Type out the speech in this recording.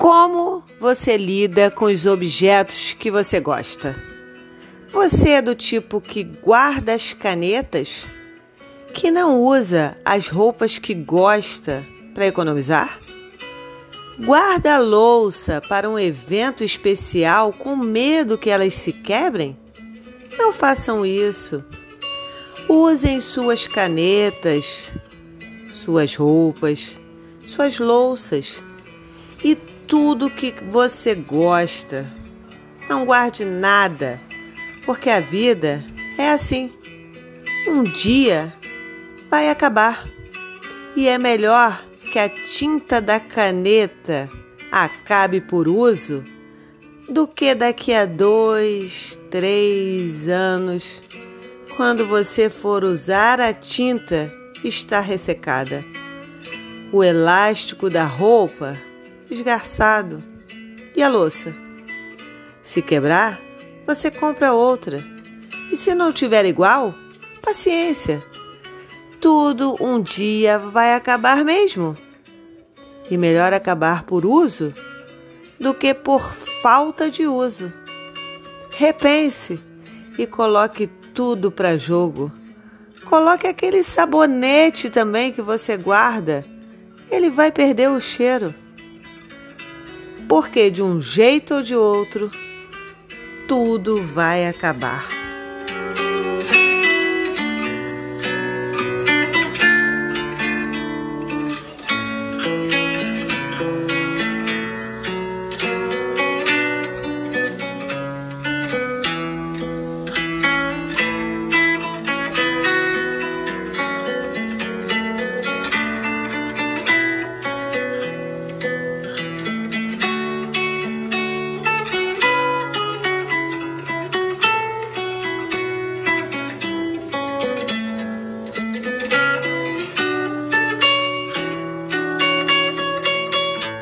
Como você lida com os objetos que você gosta? Você é do tipo que guarda as canetas? Que não usa as roupas que gosta para economizar? Guarda a louça para um evento especial com medo que elas se quebrem? Não façam isso. Usem suas canetas, suas roupas, suas louças e tudo que você gosta. Não guarde nada, porque a vida é assim. Um dia vai acabar e é melhor que a tinta da caneta acabe por uso do que daqui a dois, três anos, quando você for usar a tinta, está ressecada. O elástico da roupa esgarçado. E a louça? Se quebrar, você compra outra. E se não tiver igual, paciência. Tudo um dia vai acabar mesmo. E melhor acabar por uso do que por falta de uso. Repense e coloque tudo para jogo. Coloque aquele sabonete também que você guarda. Ele vai perder o cheiro porque de um jeito ou de outro, tudo vai acabar.